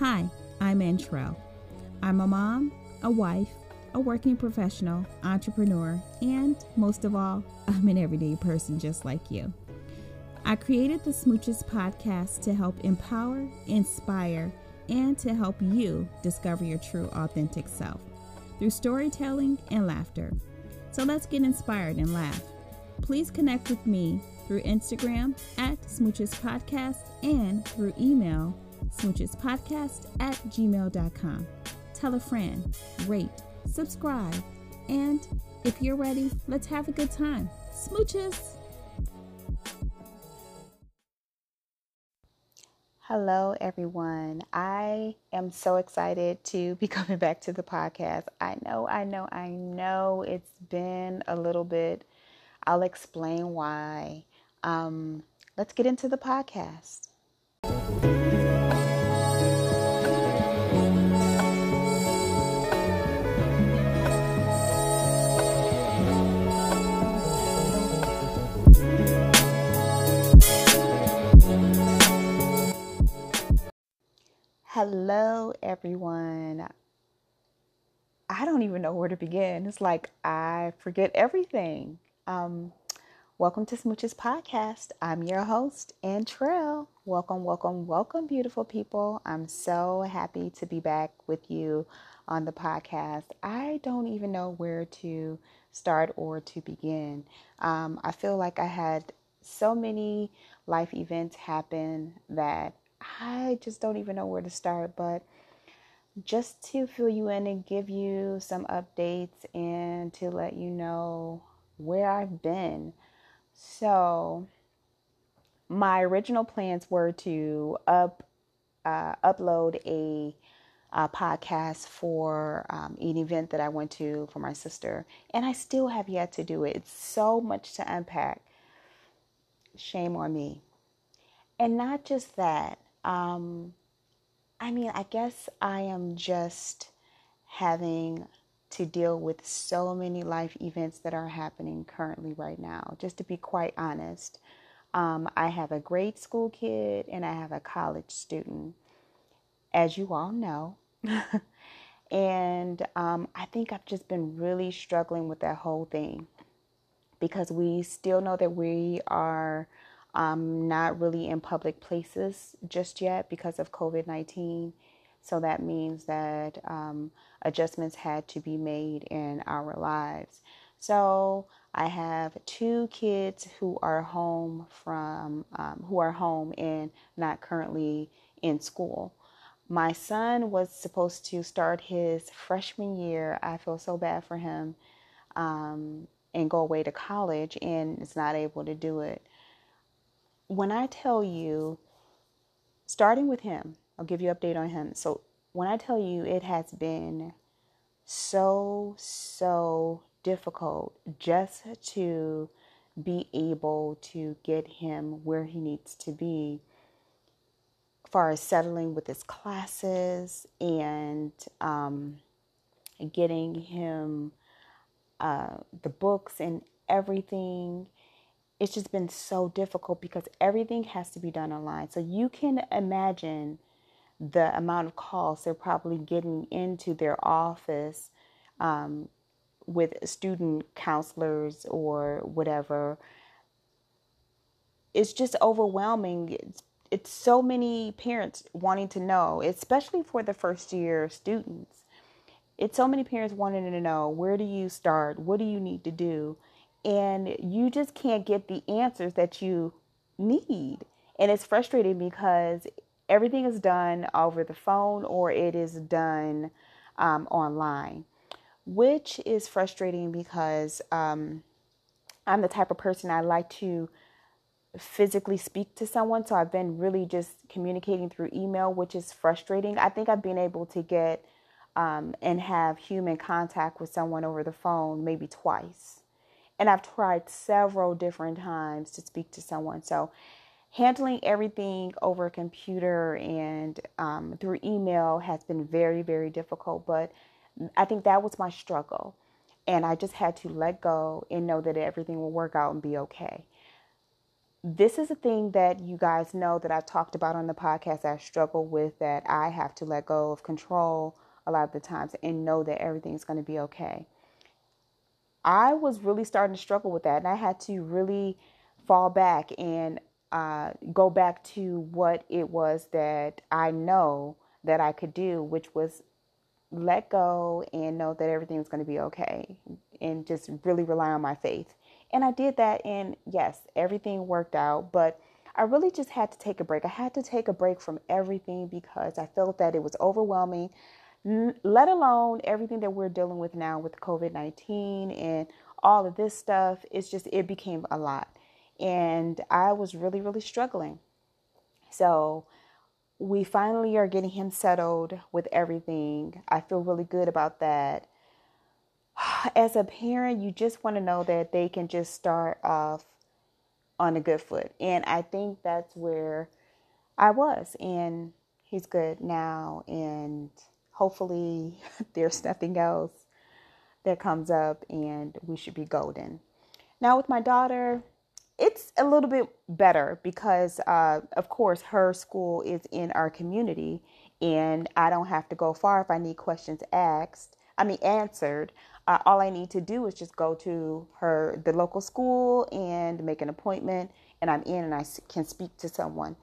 Hi, I'm Antrell. I'm a mom, a wife, a working professional, entrepreneur, and most of all, I'm an everyday person just like you. I created the Smooches podcast to help empower, inspire, and to help you discover your true, authentic self through storytelling and laughter. So let's get inspired and laugh. Please connect with me through Instagram at Smooches Podcast and through email smoochespodcast at gmail.com. Tell a friend, rate, subscribe, and if you're ready, let's have a good time. Smooches! Hello, everyone. I am so excited to be coming back to the podcast. I know, I know, I know it's been a little bit. I'll explain why. Um, let's get into the podcast. Hello, everyone. I don't even know where to begin. It's like I forget everything. Um, welcome to Smooches Podcast. I'm your host, Antrell. Welcome, welcome, welcome, beautiful people. I'm so happy to be back with you on the podcast. I don't even know where to start or to begin. Um, I feel like I had so many life events happen that I just don't even know where to start, but just to fill you in and give you some updates and to let you know where I've been. So, my original plans were to up uh, upload a, a, podcast for um, an event that I went to for my sister, and I still have yet to do it. It's so much to unpack. Shame on me. And not just that, um, I mean, I guess I am just having to deal with so many life events that are happening currently right now. Just to be quite honest, um, I have a grade school kid and I have a college student, as you all know. and um, I think I've just been really struggling with that whole thing because we still know that we are um, not really in public places just yet because of COVID 19. So that means that um, adjustments had to be made in our lives. So I have two kids who are home from um, who are home and not currently in school. My son was supposed to start his freshman year. I feel so bad for him um, and go away to college and is not able to do it when I tell you, starting with him, I'll give you update on him. So when I tell you it has been so, so difficult just to be able to get him where he needs to be far as settling with his classes and um, getting him uh, the books and everything it's just been so difficult because everything has to be done online. So you can imagine the amount of calls they're probably getting into their office um, with student counselors or whatever. It's just overwhelming. It's, it's so many parents wanting to know, especially for the first year students. It's so many parents wanting to know where do you start? What do you need to do? And you just can't get the answers that you need. And it's frustrating because everything is done over the phone or it is done um, online, which is frustrating because um, I'm the type of person I like to physically speak to someone. So I've been really just communicating through email, which is frustrating. I think I've been able to get um, and have human contact with someone over the phone maybe twice and I've tried several different times to speak to someone. So, handling everything over a computer and um, through email has been very, very difficult. But I think that was my struggle. And I just had to let go and know that everything will work out and be okay. this is a thing that you guys know that I've talked about on the podcast. I struggle with that I have to let go of control a lot of the times and know that everything's going to be okay. I was really starting to struggle with that, and I had to really fall back and uh, go back to what it was that I know that I could do, which was let go and know that everything's going to be okay and just really rely on my faith. And I did that, and yes, everything worked out, but I really just had to take a break. I had to take a break from everything because I felt that it was overwhelming, let alone everything that we're dealing with now with COVID 19 and all of this stuff. It's just, it became a lot. And I was really, really struggling. So, we finally are getting him settled with everything. I feel really good about that. As a parent, you just want to know that they can just start off on a good foot. And I think that's where I was. And he's good now. And hopefully, there's nothing else that comes up and we should be golden. Now, with my daughter, it's a little bit better because, uh, of course, her school is in our community, and I don't have to go far if I need questions asked. I mean, answered. Uh, all I need to do is just go to her the local school and make an appointment, and I'm in, and I can speak to someone.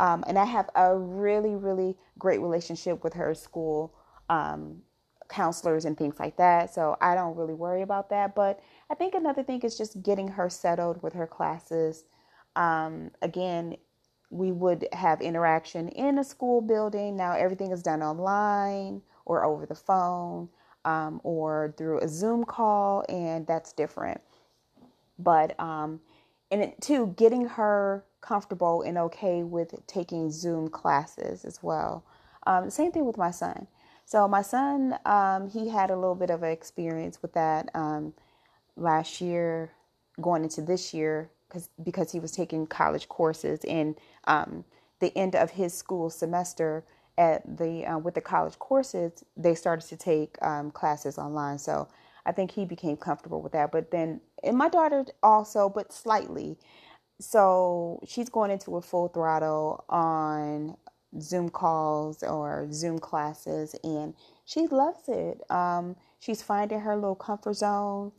Um, and I have a really, really great relationship with her school um, counselors and things like that. So I don't really worry about that. But I think another thing is just getting her settled with her classes. Um, again, we would have interaction in a school building. Now everything is done online or over the phone um, or through a Zoom call, and that's different. But um, and it, too, getting her comfortable and okay with taking Zoom classes as well. Um, same thing with my son. So my son, um, he had a little bit of an experience with that um, last year, going into this year, because because he was taking college courses and um, the end of his school semester at the uh, with the college courses, they started to take um, classes online. So I think he became comfortable with that. But then, and my daughter also, but slightly. So she's going into a full throttle on Zoom calls or Zoom classes, and she loves it. Um, she's finding her little comfort zone,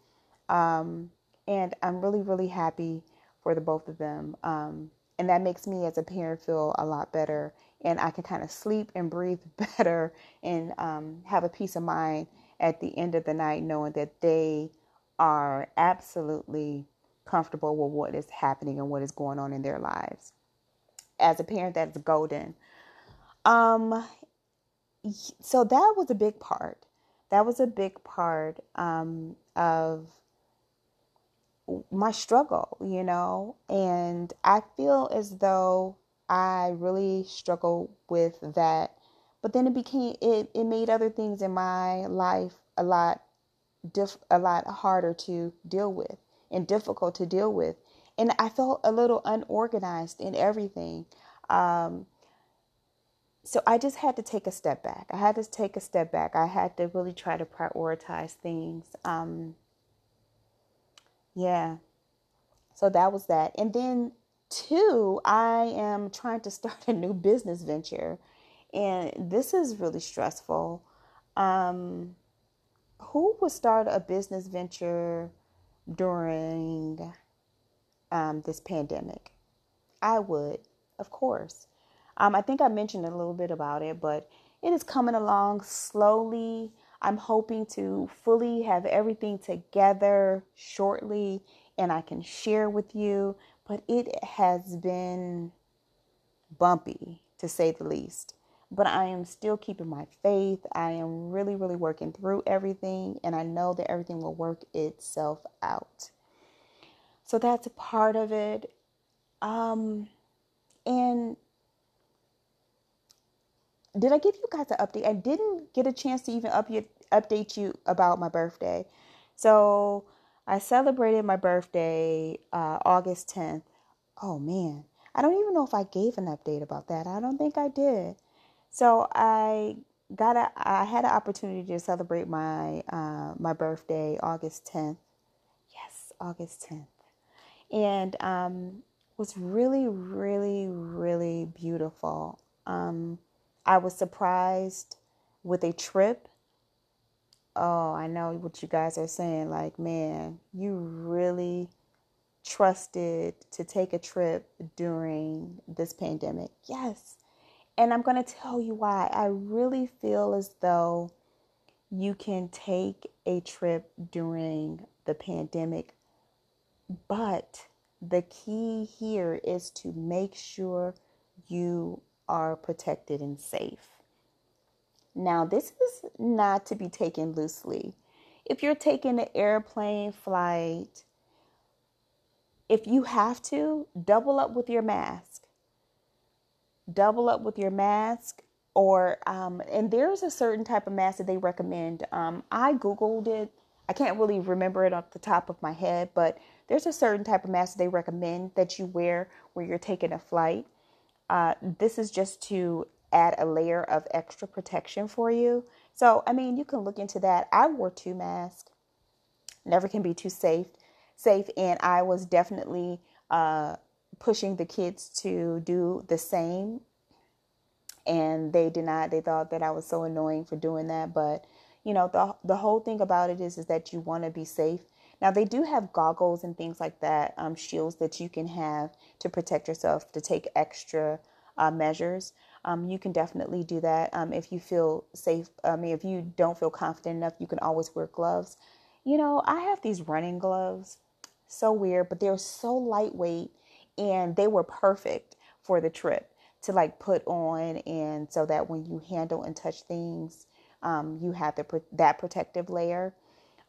um, and I'm really, really happy for the both of them. Um, and that makes me as a parent feel a lot better, and I can kind of sleep and breathe better and um, have a peace of mind at the end of the night, knowing that they are absolutely comfortable with what is happening and what is going on in their lives. As a parent, that's golden. Um, so that was a big part. That was a big part um, of my struggle, you know, and I feel as though I really struggle with that. But then it became it, it made other things in my life a lot diff, a lot harder to deal with and difficult to deal with. And I felt a little unorganized in everything. Um, so I just had to take a step back. I had to take a step back. I had to really try to prioritize things. Um, yeah. So that was that. And then, two, I am trying to start a new business venture. And this is really stressful. Um, who would start a business venture during um, this pandemic? I would, of course. Um, I think I mentioned a little bit about it, but it is coming along slowly. I'm hoping to fully have everything together shortly and I can share with you, but it has been bumpy to say the least. But I am still keeping my faith. I am really, really working through everything, and I know that everything will work itself out. So that's a part of it. Um, and did I give you guys an update? I didn't get a chance to even up update update you about my birthday. So I celebrated my birthday uh, August 10th. Oh man, I don't even know if I gave an update about that. I don't think I did. So I got a, I had an opportunity to celebrate my uh, my birthday August 10th. Yes, August 10th, and um, was really, really, really beautiful. Um, I was surprised with a trip. Oh, I know what you guys are saying. Like, man, you really trusted to take a trip during this pandemic. Yes. And I'm going to tell you why. I really feel as though you can take a trip during the pandemic, but the key here is to make sure you are protected and safe. Now, this is not to be taken loosely. If you're taking an airplane flight, if you have to, double up with your mask. Double up with your mask, or um, and there's a certain type of mask that they recommend. Um, I googled it. I can't really remember it off the top of my head, but there's a certain type of mask they recommend that you wear when you're taking a flight. Uh, this is just to add a layer of extra protection for you. So, I mean, you can look into that. I wore two masks. Never can be too safe. Safe, and I was definitely uh, pushing the kids to do the same. And they did not. They thought that I was so annoying for doing that. But you know, the the whole thing about it is is that you want to be safe now, they do have goggles and things like that, um, shields that you can have to protect yourself, to take extra uh, measures. Um, you can definitely do that um, if you feel safe. I mean, if you don't feel confident enough, you can always wear gloves. You know, I have these running gloves, so weird, but they're so lightweight and they were perfect for the trip to like put on, and so that when you handle and touch things, um, you have the that protective layer.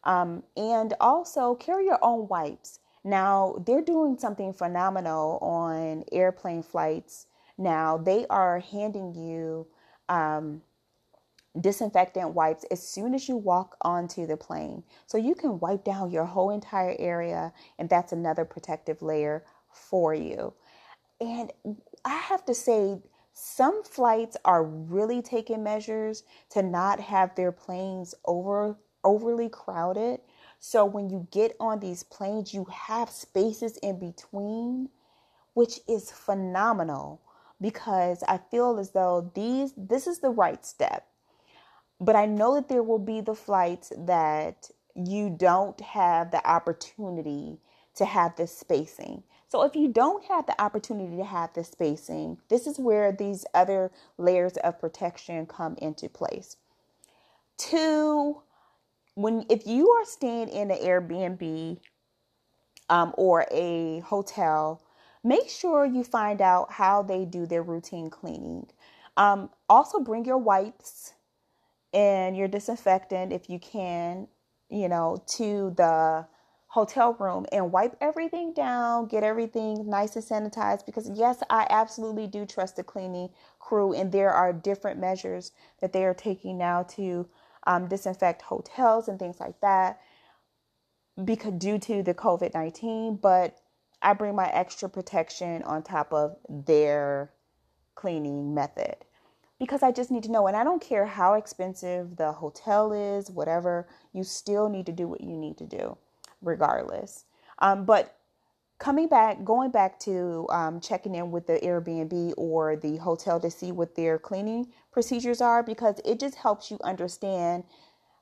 Um, and also carry your own wipes. Now, they're doing something phenomenal on airplane flights. Now, they are handing you um, disinfectant wipes as soon as you walk onto the plane. So you can wipe down your whole entire area, and that's another protective layer for you. And I have to say, some flights are really taking measures to not have their planes over overly crowded. So when you get on these planes, you have spaces in between, which is phenomenal because I feel as though these this is the right step. But I know that there will be the flights that you don't have the opportunity to have this spacing. So if you don't have the opportunity to have this spacing, this is where these other layers of protection come into place. Two, when if you are staying in an Airbnb um, or a hotel, make sure you find out how they do their routine cleaning. Um, also, bring your wipes and your disinfectant if you can, you know, to the hotel room and wipe everything down, get everything nice and sanitized. Because, yes, I absolutely do trust the cleaning crew, and there are different measures that they are taking now to um, disinfect hotels and things like that because due to the COVID 19. But I bring my extra protection on top of their cleaning method because I just need to know. And I don't care how expensive the hotel is, whatever, you still need to do what you need to do regardless. Um, but coming back, going back to um, checking in with the Airbnb or the hotel to see what their cleaning procedures are because it just helps you understand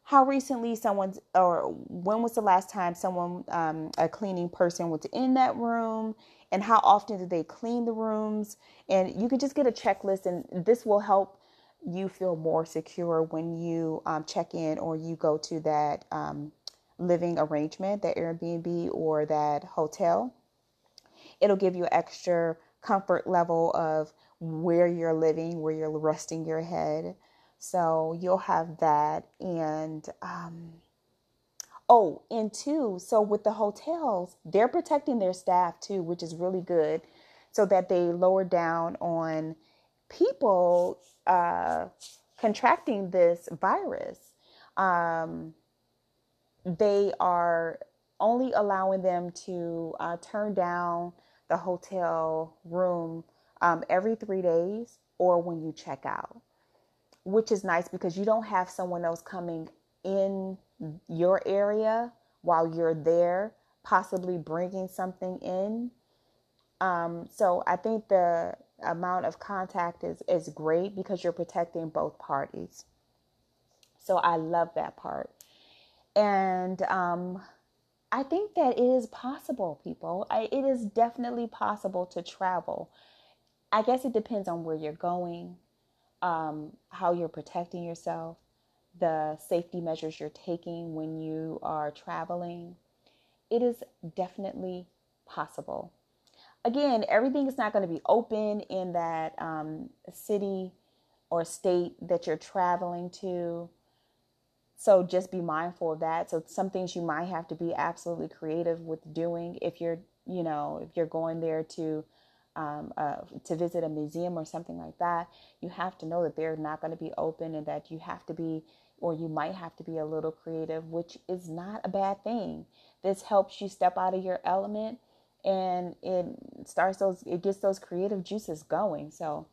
how recently someone's or when was the last time someone um, a cleaning person was in that room and how often do they clean the rooms? And you can just get a checklist and this will help you feel more secure when you um, check in or you go to that um, living arrangement that airbnb or that hotel it'll give you extra comfort level of where you're living, where you're resting your head. So you'll have that. And, um, oh, and two, so with the hotels, they're protecting their staff too, which is really good so that they lower down on people uh, contracting this virus. Um, they are only allowing them to uh, turn down the hotel room um, every three days or when you check out, which is nice because you don't have someone else coming in your area while you're there, possibly bringing something in. Um, so I think the amount of contact is, is great because you're protecting both parties. So I love that part. And um, I think that it is possible, people. I, it is definitely possible to travel. I guess it depends on where you're going, um, how you're protecting yourself, the safety measures you're taking when you are traveling. It is definitely possible. Again, everything is not going to be open in that um, city or state that you're traveling to. So just be mindful of that. So some things you might have to be absolutely creative with doing if you're, you know, if you're going there to um, uh, to visit a museum or something like that, you have to know that they're not going to be open and that you have to be, or you might have to be a little creative, which is not a bad thing. This helps you step out of your element and it starts those, it gets those creative juices going. So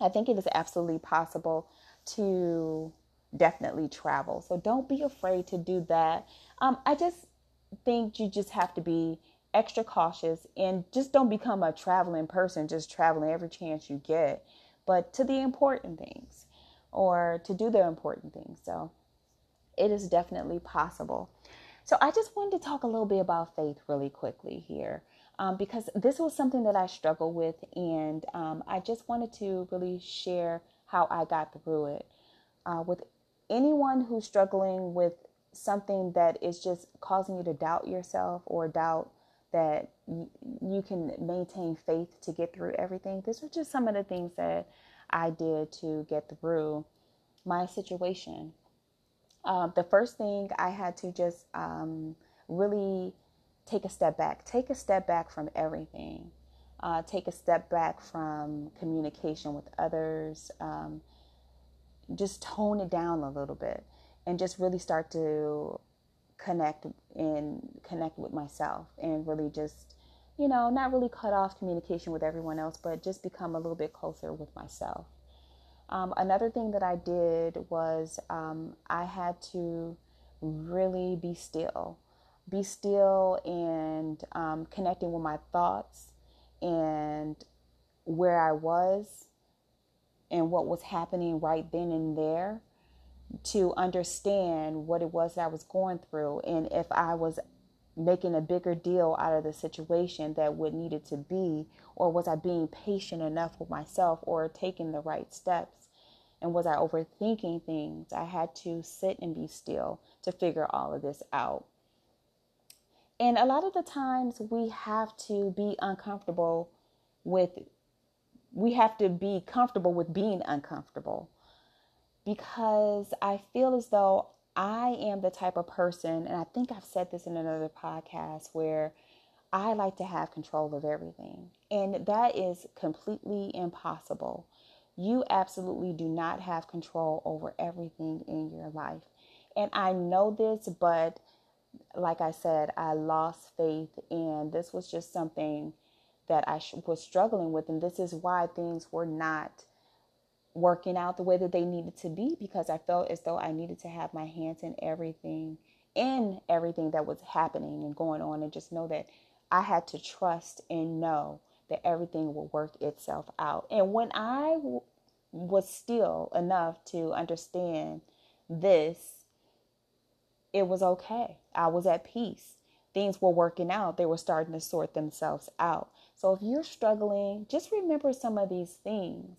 I think it is absolutely possible to definitely travel. So don't be afraid to do that. Um, I just think you just have to be extra cautious and just don't become a traveling person, just traveling every chance you get, but to the important things or to do the important things. So it is definitely possible. So I just wanted to talk a little bit about faith really quickly here. Um, because this was something that I struggled with, and um, I just wanted to really share how I got through it. Uh, with anyone who's struggling with something that is just causing you to doubt yourself or doubt that you, can maintain faith to get through everything. These are just some of the things that I did to get through my situation. Uh, the first thing I had to just um, really take a step back, take a step back from everything. Uh, take a step back from communication with others, um, just tone it down a little bit and just really start to connect and connect with myself and really just you know not really cut off communication with everyone else but just become a little bit closer with myself. Um, another thing that i did was um, i had to really be still be still and um, connecting with my thoughts and where i was and what was happening right then and there to understand what it was that I was going through. And if I was making a bigger deal out of the situation that would needed to be or was I being patient enough with myself or taking the right steps? And was I overthinking things? I had to sit and be still to figure all of this out. And a lot of the times we have to be uncomfortable with we have to be comfortable with being uncomfortable because I feel as though I am the type of person, and I think I've said this in another podcast, where I like to have control of everything. And that is completely impossible. You absolutely do not have control over everything in your life. And I know this, but like I said, I lost faith, and this was just something that I was struggling with, and this is why things were not working out the way that they needed to be because I felt as though I needed to have my hands in everything, in everything that was happening and going on, and just know that I had to trust and know that everything will work itself out. And when I w- was still enough to understand this, it was okay. I was at peace. Things were working out. They were starting to sort themselves out. So if you're struggling, just remember some of these things.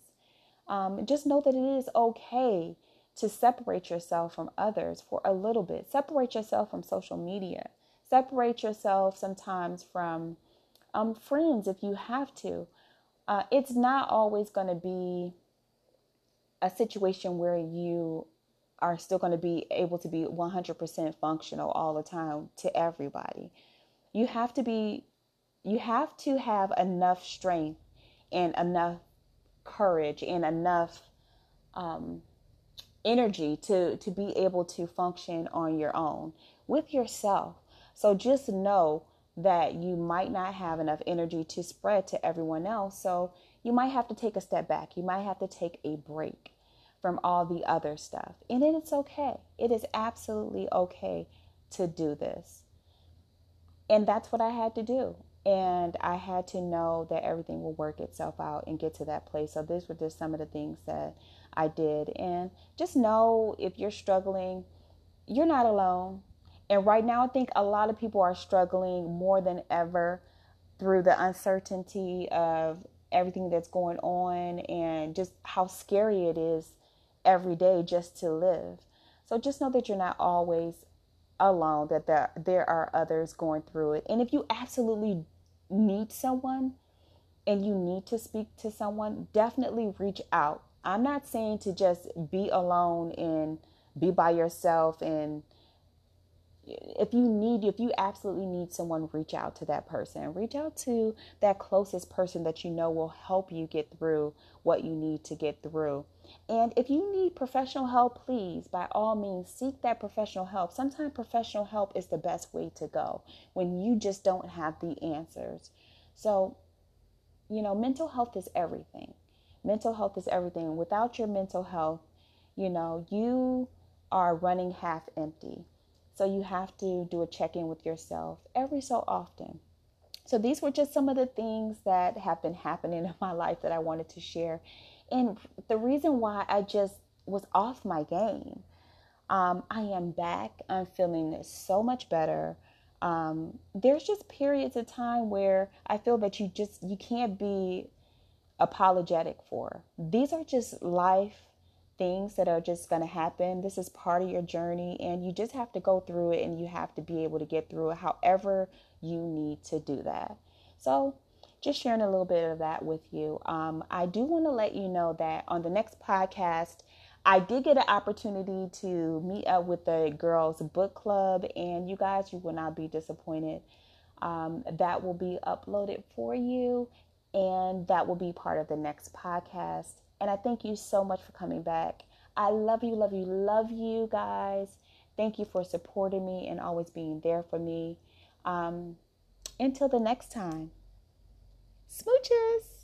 Um, just know that it is okay to separate yourself from others for a little bit. Separate yourself from social media. Separate yourself sometimes from um, friends if you have to. Uh, it's not always going to be a situation where you are still going to be able to be 100% functional all the time to everybody. You have to be you have to have enough strength and enough courage and enough um, energy to to be able to function on your own with yourself. So just know that you might not have enough energy to spread to everyone else. So you might have to take a step back. You might have to take a break from all the other stuff. And then it's okay. It is absolutely okay to do this. And that's what I had to do. And I had to know that everything will work itself out and get to that place. So, these were just some of the things that I did. And just know if you're struggling, you're not alone. And right now, I think a lot of people are struggling more than ever through the uncertainty of everything that's going on and just how scary it is every day just to live. So just know that you're not always alone, that there, there are others going through it. And if you absolutely need someone and you need to speak to someone, definitely reach out. I'm not saying to just be alone and be by yourself and if you need if you absolutely need someone reach out to that person. Reach out to that closest person that you know will help you get through what you need to get through. And if you need professional help please by all means seek that professional help. Sometimes professional help is the best way to go when you just don't have the answers. So you know mental health is everything. Mental health is everything. Without your mental health you know you are running half empty so you have to do a check in with yourself every so often. So these were just some of the things that have been happening in my life that I wanted to share. And the reason why I just was off my game. Um, I am back. I'm feeling so much better. Um, there's just periods of time where I feel that you just you can't be apologetic for. These are just life things that are just going to happen. This is part of your journey, and you just have to go through it and you have to be able to get through it however you need to do that. So, just sharing a little bit of that with you. Um, I do want to let you know that on the next podcast, I did get an opportunity to meet up with the girls' book club, and you guys, you will not be disappointed. Um, that will be uploaded for you, and that will be part of the next podcast. And I thank you so much for coming back. I love you, love you, love you guys. Thank you for supporting me and always being there for me. Um, until the next time, smooches.